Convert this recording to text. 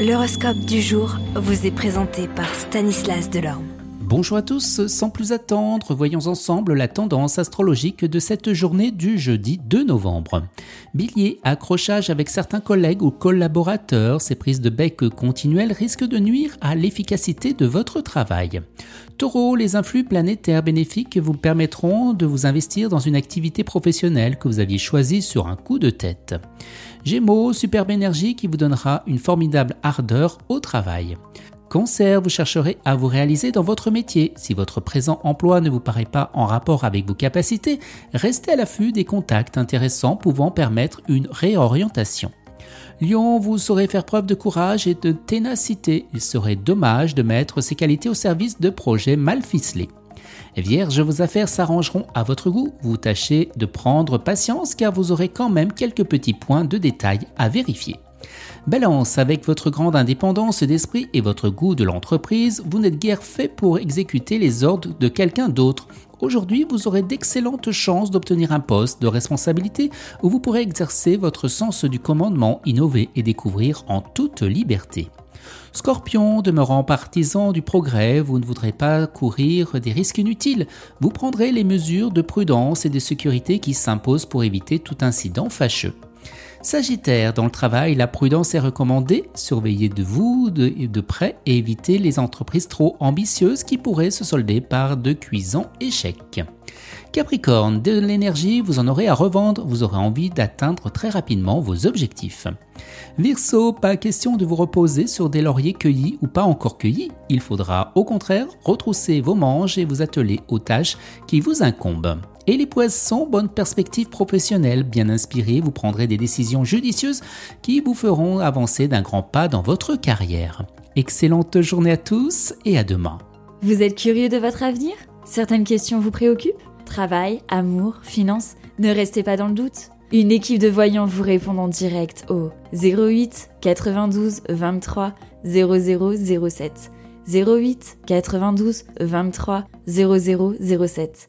L'horoscope du jour vous est présenté par Stanislas Delorme. Bonjour à tous, sans plus attendre, voyons ensemble la tendance astrologique de cette journée du jeudi 2 novembre. Bélier, accrochage avec certains collègues ou collaborateurs, ces prises de bec continuelles risquent de nuire à l'efficacité de votre travail. Taureau, les influx planétaires bénéfiques vous permettront de vous investir dans une activité professionnelle que vous aviez choisie sur un coup de tête. Gémeaux, superbe énergie qui vous donnera une formidable ardeur au travail. Cancer, vous chercherez à vous réaliser dans votre métier. Si votre présent emploi ne vous paraît pas en rapport avec vos capacités, restez à l'affût des contacts intéressants pouvant permettre une réorientation. Lion, vous saurez faire preuve de courage et de ténacité. Il serait dommage de mettre ces qualités au service de projets mal ficelés. Vierge, vos affaires s'arrangeront à votre goût. Vous tâchez de prendre patience car vous aurez quand même quelques petits points de détail à vérifier. Balance, avec votre grande indépendance d'esprit et votre goût de l'entreprise, vous n'êtes guère fait pour exécuter les ordres de quelqu'un d'autre. Aujourd'hui, vous aurez d'excellentes chances d'obtenir un poste de responsabilité où vous pourrez exercer votre sens du commandement, innover et découvrir en toute liberté. Scorpion, demeurant partisan du progrès, vous ne voudrez pas courir des risques inutiles. Vous prendrez les mesures de prudence et de sécurité qui s'imposent pour éviter tout incident fâcheux. Sagittaire, dans le travail, la prudence est recommandée. Surveillez de vous de, près et évitez les entreprises trop ambitieuses qui pourraient se solder par de cuisants échecs. Capricorne, de l'énergie, vous en aurez à revendre, vous aurez envie d'atteindre très rapidement vos objectifs. Verseau, pas question de vous reposer sur des lauriers cueillis ou pas encore cueillis. Il faudra au contraire retrousser vos manches et vous atteler aux tâches qui vous incombent. Et les poissons, bonne perspective professionnelle, bien inspirée, vous prendrez des décisions judicieuses qui vous feront avancer d'un grand pas dans votre carrière. Excellente journée à tous et à demain. Vous êtes curieux de votre avenir? Certaines questions vous préoccupent? Travail, amour, finances? Ne restez pas dans le doute. Une équipe de voyants vous répond en direct au 08 92 23 0007. 08 92 23 0007.